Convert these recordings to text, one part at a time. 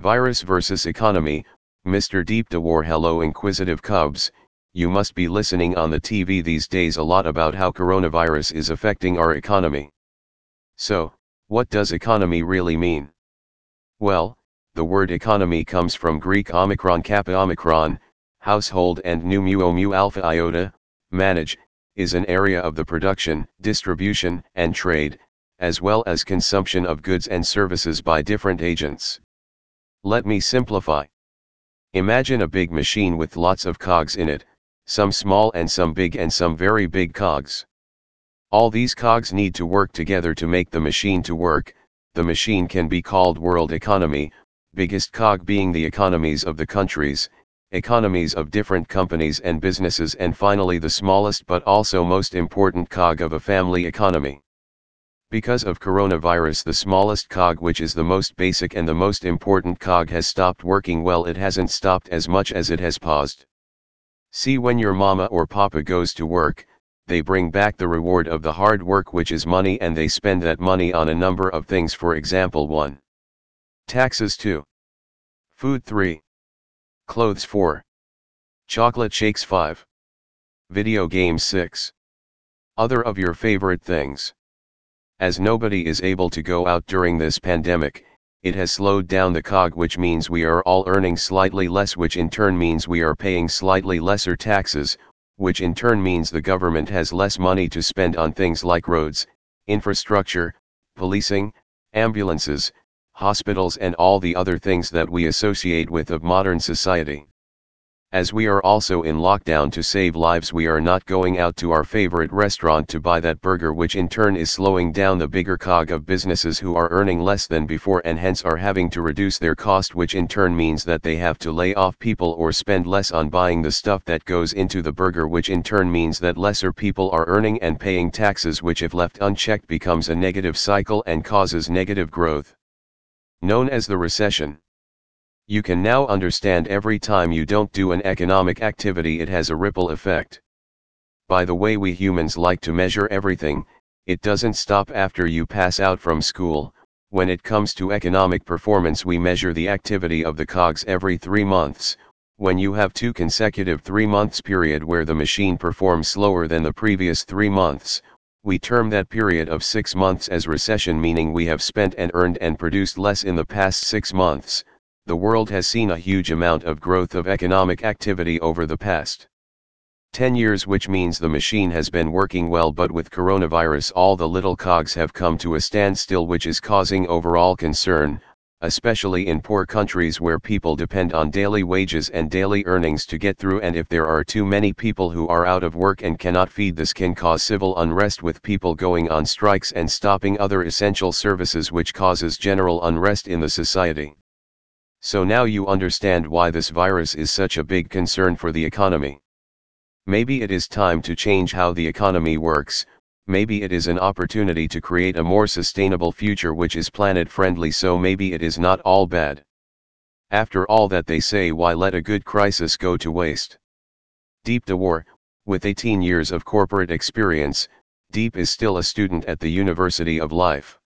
Virus versus economy, Mr. Deep DeWar hello inquisitive cubs, you must be listening on the TV these days a lot about how coronavirus is affecting our economy. So, what does economy really mean? Well, the word economy comes from Greek omicron kappa omicron, household and nu mu mu alpha iota, manage, is an area of the production, distribution, and trade, as well as consumption of goods and services by different agents. Let me simplify. Imagine a big machine with lots of cogs in it, some small and some big and some very big cogs. All these cogs need to work together to make the machine to work, the machine can be called world economy, biggest cog being the economies of the countries, economies of different companies and businesses and finally the smallest but also most important cog of a family economy. Because of coronavirus the smallest cog which is the most basic and the most important cog has stopped working well it hasn't stopped as much as it has paused. See when your mama or papa goes to work, they bring back the reward of the hard work which is money and they spend that money on a number of things for example 1. Taxes 2. Food 3. Clothes 4. Chocolate shakes 5. Video games 6. Other of your favorite things. As nobody is able to go out during this pandemic, it has slowed down the cog which means we are all earning slightly less which in turn means we are paying slightly lesser taxes, which in turn means the government has less money to spend on things like roads, infrastructure, policing, ambulances, hospitals and all the other things that we associate with of modern society. As we are also in lockdown to save lives we are not going out to our favorite restaurant to buy that burger which in turn is slowing down the bigger cog of businesses who are earning less than before and hence are having to reduce their cost which in turn means that they have to lay off people or spend less on buying the stuff that goes into the burger which in turn means that lesser people are earning and paying taxes which if left unchecked becomes a negative cycle and causes negative growth. Known as the recession. You can now understand every time you don't do an economic activity it has a ripple effect. By the way we humans like to measure everything, it doesn't stop after you pass out from school, when it comes to economic performance we measure the activity of the cogs every three months, when you have two consecutive three months period where the machine performs slower than the previous three months, we term that period of six months as recession meaning we have spent and earned and produced less in the past six months, the world has seen a huge amount of growth of economic activity over the past 10 years which means the machine has been working well but with coronavirus all the little cogs have come to a standstill which is causing overall concern, especially in poor countries where people depend on daily wages and daily earnings to get through and if there are too many people who are out of work and cannot feed this can cause civil unrest with people going on strikes and stopping other essential services which causes general unrest in the society. So now you understand why this virus is such a big concern for the economy. Maybe it is time to change how the economy works, maybe it is an opportunity to create a more sustainable future which is planet friendly so maybe it is not all bad. After all that they say why let a good crisis go to waste. Deep DeWar, with 18 years of corporate experience, Deep is still a student at the University of Life.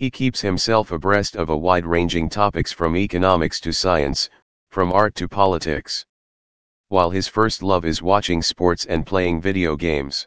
He keeps himself abreast of a wide-ranging topics from economics to science, from art to politics. While his first love is watching sports and playing video games.